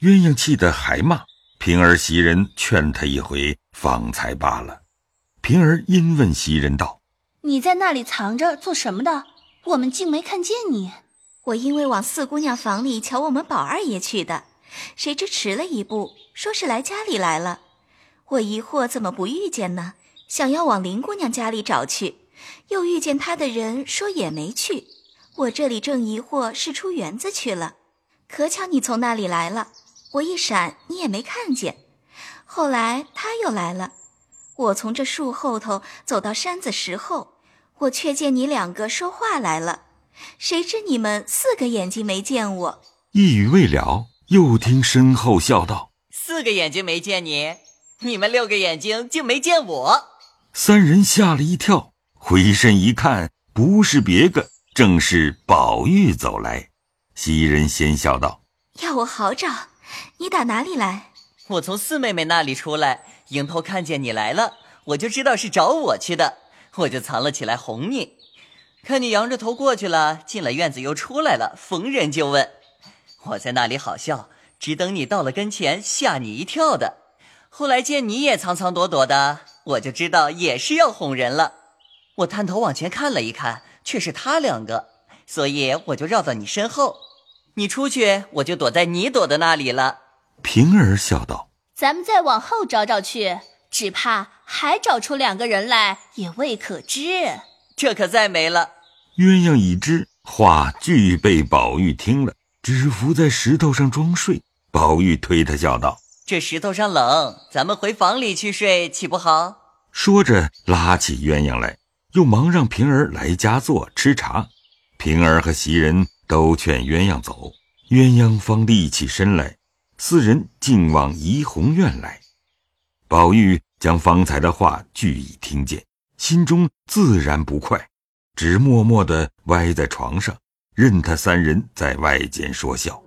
鸳鸯气得还骂。平儿袭人劝他一回，方才罢了。平儿因问袭人道：“你在那里藏着做什么的？我们竟没看见你。”我因为往四姑娘房里瞧我们宝二爷去的，谁知迟了一步，说是来家里来了。我疑惑怎么不遇见呢？想要往林姑娘家里找去，又遇见她的人说也没去。我这里正疑惑是出园子去了，可巧你从那里来了。我一闪，你也没看见。后来他又来了，我从这树后头走到山子石后，我却见你两个说话来了。谁知你们四个眼睛没见我。一语未了，又听身后笑道：“四个眼睛没见你，你们六个眼睛竟没见我。”三人吓了一跳，回身一看，不是别个，正是宝玉走来。袭人先笑道：“要我好找。”你打哪里来？我从四妹妹那里出来，迎头看见你来了，我就知道是找我去的，我就藏了起来哄你。看你扬着头过去了，进了院子又出来了，逢人就问。我在那里好笑，只等你到了跟前，吓你一跳的。后来见你也藏藏躲躲的，我就知道也是要哄人了。我探头往前看了一看，却是他两个，所以我就绕到你身后。你出去，我就躲在你躲的那里了。平儿笑道：“咱们再往后找找去，只怕还找出两个人来，也未可知。这可再没了。”鸳鸯已知话俱被宝玉听了，只伏在石头上装睡。宝玉推他笑道：“这石头上冷，咱们回房里去睡，岂不好？”说着拉起鸳鸯来，又忙让平儿来家坐吃茶。平儿和袭人。都劝鸳鸯走，鸳鸯方立起身来，四人竟往怡红院来。宝玉将方才的话俱已听见，心中自然不快，只默默地歪在床上，任他三人在外间说笑。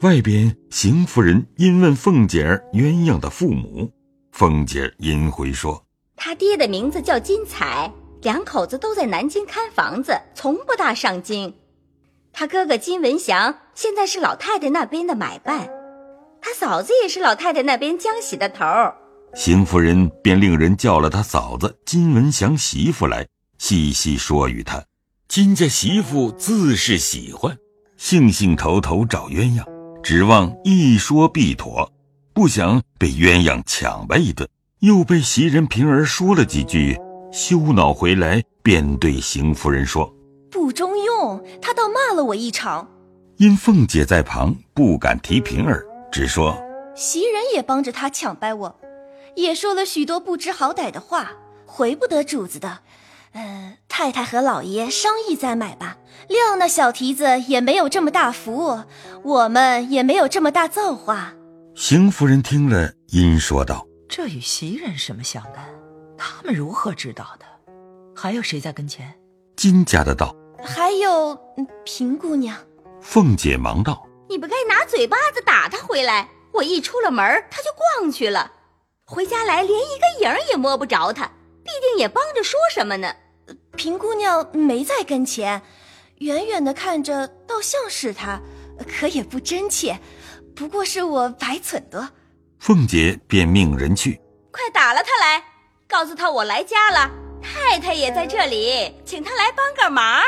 外边邢夫人因问凤姐儿鸳鸯的父母，凤姐儿因回说：“他爹的名字叫金彩，两口子都在南京看房子，从不大上京。”他哥哥金文祥现在是老太太那边的买办，他嫂子也是老太太那边浆洗的头。邢夫人便令人叫了他嫂子金文祥媳妇来，细细说与他。金家媳妇自是喜欢，兴兴头头找鸳鸯，指望一说必妥。不想被鸳鸯抢了一顿，又被袭人平儿说了几句，羞恼回来，便对邢夫人说。不中用，他倒骂了我一场。因凤姐在旁，不敢提平儿，只说袭人也帮着他抢掰我，也说了许多不知好歹的话，回不得主子的。呃，太太和老爷商议再买吧。料那小蹄子也没有这么大福，我们也没有这么大造化。邢夫人听了，因说道：“这与袭人什么相干？他们如何知道的？还有谁在跟前？”金家的道。还有平姑娘，凤姐忙道：“你不该拿嘴巴子打他回来。我一出了门，他就逛去了，回家来连一个影儿也摸不着他，必定也帮着说什么呢。平姑娘没在跟前，远远的看着倒像是他，可也不真切，不过是我白蠢的。”凤姐便命人去，快打了他来，告诉他我来家了。太太也在这里，请她来帮个忙。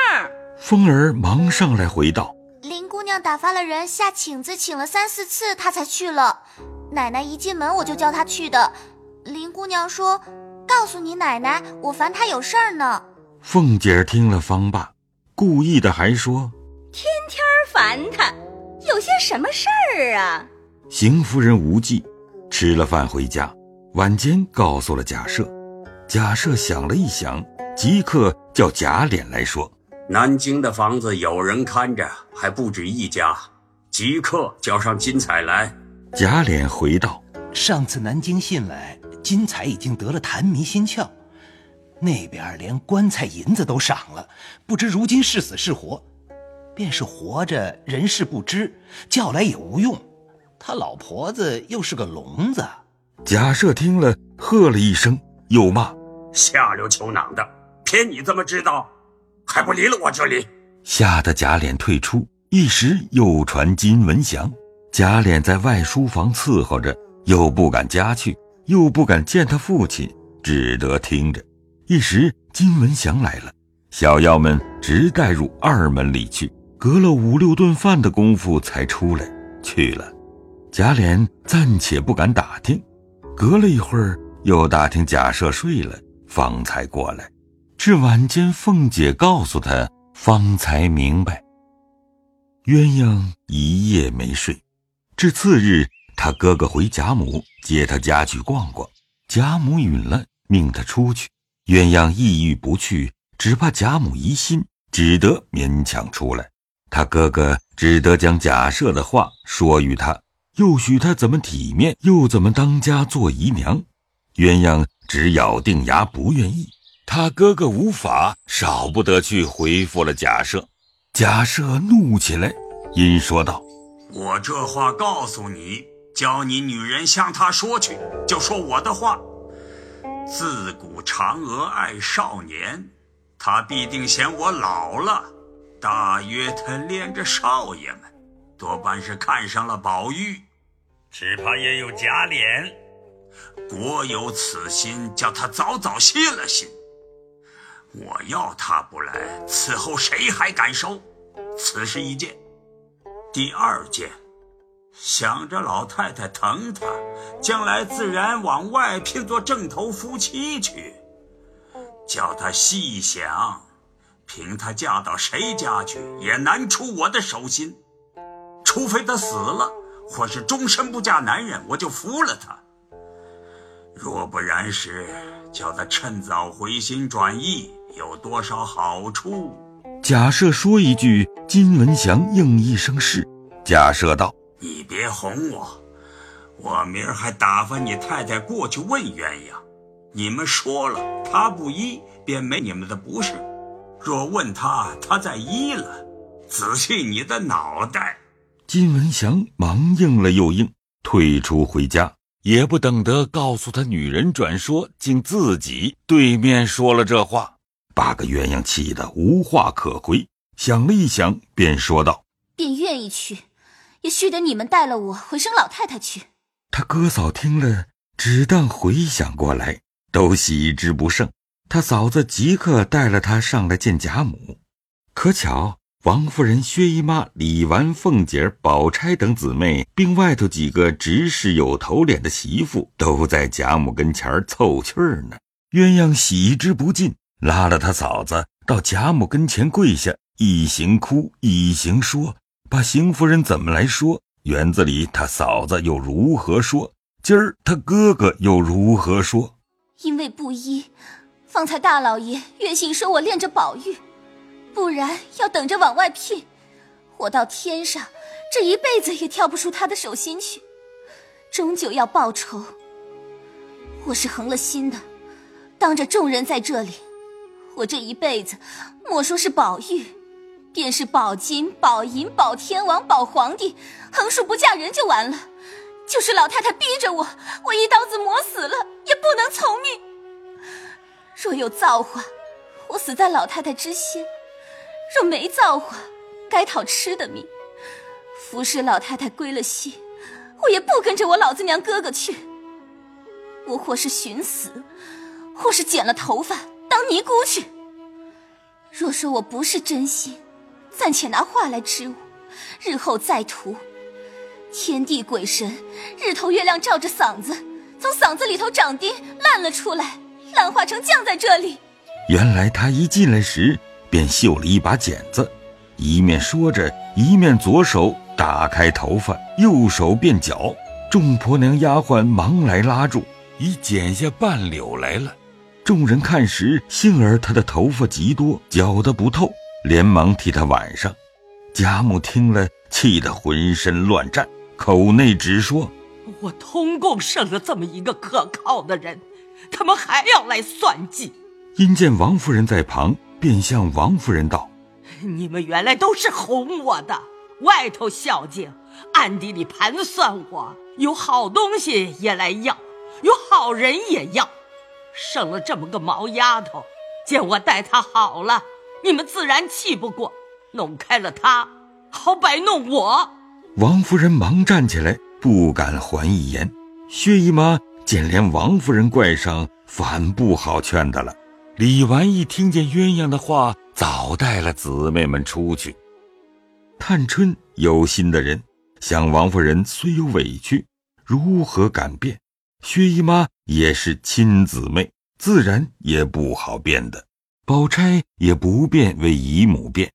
风儿忙上来回道：“林姑娘打发了人下请子，请了三四次，她才去了。奶奶一进门，我就叫她去的。林姑娘说：‘告诉你奶奶，我烦她有事儿呢。’凤姐儿听了方罢，故意的还说：‘天天烦她，有些什么事儿啊？’邢夫人无忌，吃了饭回家，晚间告诉了贾赦。贾赦想了一想，即刻叫贾琏来说：“南京的房子有人看着，还不止一家，即刻叫上金彩来。”贾琏回道：“上次南京信来，金彩已经得了痰迷心窍，那边连棺材银子都赏了，不知如今是死是活。便是活着，人事不知，叫来也无用。他老婆子又是个聋子。”贾赦听了，喝了一声，又骂。下流球囊的，偏你这么知道，还不离了我这里！吓得贾琏退出，一时又传金文祥，贾琏在外书房伺候着，又不敢家去，又不敢见他父亲，只得听着。一时金文祥来了，小妖们直带入二门里去，隔了五六顿饭的功夫才出来。去了，贾琏暂且不敢打听，隔了一会儿又打听贾赦睡了，方才过来。至晚间，凤姐告诉他，方才明白。鸳鸯一夜没睡，至次日，他哥哥回贾母接他家去逛逛，贾母允了，命他出去。鸳鸯意欲不去，只怕贾母疑心，只得勉强出来。他哥哥只得将贾赦的话说与他，又许他怎么体面，又怎么当家做姨娘。鸳鸯只咬定牙不愿意。他哥哥无法，少不得去回复了贾赦。贾赦怒起来，因说道：“我这话告诉你，叫你女人向他说去，就说我的话。”自古嫦娥爱少年，他必定嫌我老了。大约他恋着少爷们，多半是看上了宝玉，只怕也有假脸。国有此心，叫他早早歇了心。我要他不来，此后谁还敢收？此是一件。第二件。想着老太太疼他，将来自然往外聘做正头夫妻去。叫他细想，凭她嫁到谁家去，也难出我的手心。除非她死了，或是终身不嫁男人，我就服了她。若不然时，叫他趁早回心转意，有多少好处？假设说一句，金文祥应一声是。假设道。你别哄我，我明儿还打发你太太过去问鸳鸯。你们说了，他不依，便没你们的不是；若问他，他再依了，仔细你的脑袋。金文祥忙应了又应，退出回家，也不等得告诉他女人转说，竟自己对面说了这话，把个鸳鸯气得无话可回。想了一想，便说道：“便愿意去。”也须得你们带了我回生老太太去。他哥嫂听了，只当回想过来，都喜之不胜。他嫂子即刻带了他上来见贾母。可巧王夫人、薛姨妈、李纨、凤姐、宝钗等姊妹，并外头几个执事有头脸的媳妇，都在贾母跟前凑趣儿呢。鸳鸯喜之不尽，拉了他嫂子到贾母跟前跪下，一行哭，一行说。把邢夫人怎么来说？园子里他嫂子又如何说？今儿他哥哥又如何说？因为不依，方才大老爷越信说我恋着宝玉，不然要等着往外聘，我到天上这一辈子也跳不出他的手心去，终究要报仇。我是横了心的，当着众人在这里，我这一辈子莫说是宝玉。便是保金、保银、保天王、保皇帝，横竖不嫁人就完了。就是老太太逼着我，我一刀子磨死了也不能从命。若有造化，我死在老太太之先；若没造化，该讨吃的命。服侍老太太归了西，我也不跟着我老子娘哥哥去。我或是寻死，或是剪了头发当尼姑去。若说我不是真心。暂且拿话来支吾，日后再图。天地鬼神，日头月亮照着嗓子，从嗓子里头长钉烂了出来，烂化成酱在这里。原来他一进来时便绣了一把剪子，一面说着，一面左手打开头发，右手便绞。众婆娘丫鬟忙来拉住，已剪下半绺来了。众人看时，幸而她的头发极多，绞得不透。连忙替她挽上，贾母听了，气得浑身乱颤，口内直说：“我通共剩了这么一个可靠的人，他们还要来算计。”因见王夫人在旁，便向王夫人道：“ 你们原来都是哄我的，外头孝敬，暗地里盘算我，有好东西也来要，有好人也要，生了这么个毛丫头，见我待她好了。”你们自然气不过，弄开了她，好摆弄我。王夫人忙站起来，不敢还一言。薛姨妈见连王夫人怪上，反不好劝的了。李纨一听见鸳鸯的话，早带了姊妹们出去。探春有心的人，想王夫人虽有委屈，如何敢变？薛姨妈也是亲姊妹，自然也不好变的。宝钗也不便为姨母变，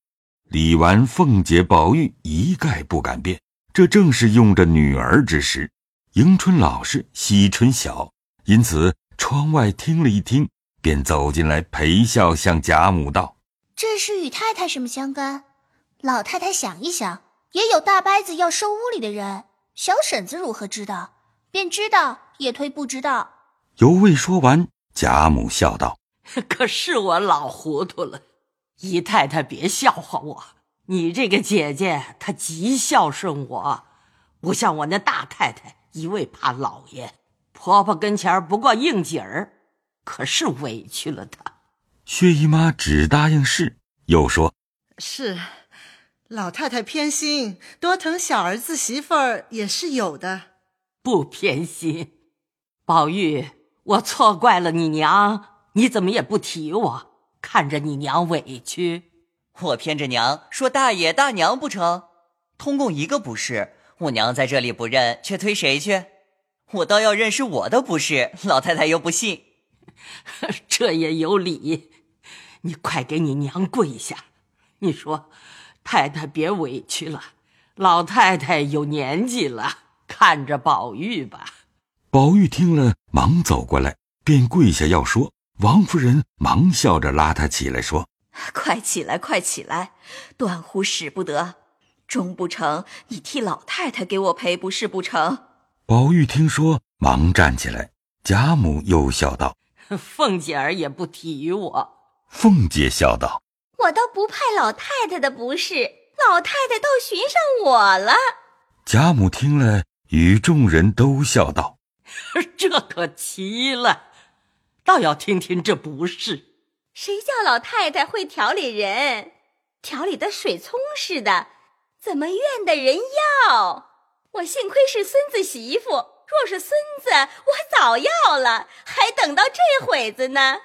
李纨、凤姐、宝玉一概不敢变。这正是用着女儿之时，迎春老实，惜春小，因此窗外听了一听。便走进来陪笑，向贾母道：“这事与太太什么相干？老太太想一想，也有大伯子要收屋里的人，小婶子如何知道？便知道也推不知道。”犹未说完，贾母笑道：“可是我老糊涂了，姨太太别笑话我。你这个姐姐她极孝顺我，不像我那大太太一味怕老爷，婆婆跟前不过应景儿。”可是委屈了他，薛姨妈只答应是，又说：“是，老太太偏心，多疼小儿子媳妇儿也是有的。不偏心，宝玉，我错怪了你娘，你怎么也不提我？看着你娘委屈，我偏着娘说大爷大娘不成？通共一个不是，我娘在这里不认，却推谁去？我倒要认是我的不是，老太太又不信。” 这也有理，你快给你娘跪下。你说，太太别委屈了，老太太有年纪了，看着宝玉吧。宝玉听了，忙走过来，便跪下要说。王夫人忙笑着拉他起来，说：“快起来，快起来，断乎使不得。终不成，你替老太太给我赔不是不成？”宝玉听说，忙站起来。贾母又笑道。凤姐儿也不提我。凤姐笑道：“我倒不派老太太的不是，老太太倒寻上我了。”贾母听了，与众人都笑道：“这可奇了，倒要听听这不是。谁叫老太太会调理人，调理的水葱似的，怎么怨的人要？我幸亏是孙子媳妇。”若是孙子，我早要了，还等到这会子呢。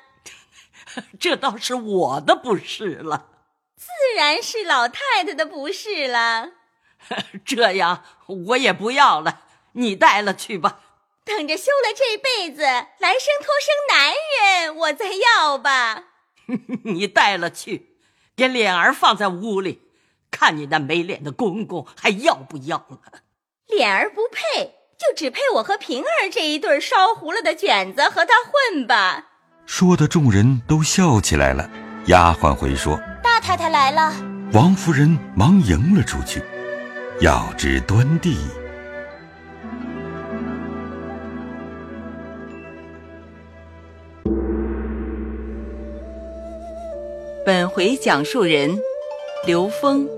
这倒是我的不是了，自然是老太太的不是了。这样我也不要了，你带了去吧。等着休了这辈子，来生托生男人，我再要吧。你带了去，给脸儿放在屋里，看你那没脸的公公还要不要了。脸儿不配。就只配我和平儿这一对烧糊了的卷子和他混吧。说的众人都笑起来了。丫鬟回说：“大太太来了。”王夫人忙迎了出去。要知端地。本回讲述人：刘峰。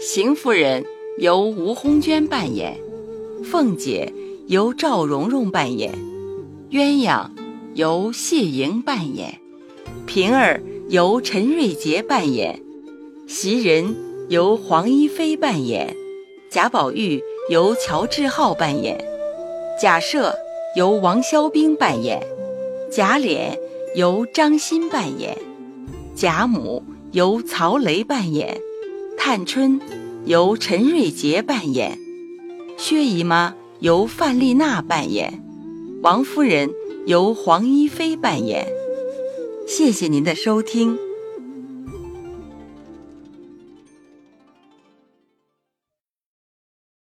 邢夫人由吴红娟扮演。凤姐由赵蓉蓉扮演，鸳鸯由谢莹扮演，平儿由陈瑞杰扮演，袭人由黄一飞扮演，贾宝玉由乔志浩扮演，贾赦由王肖兵扮演，贾琏由张欣扮演，贾母由曹雷扮演，探春由陈瑞杰扮演。薛姨妈由范丽娜扮演，王夫人由黄一飞扮演。谢谢您的收听。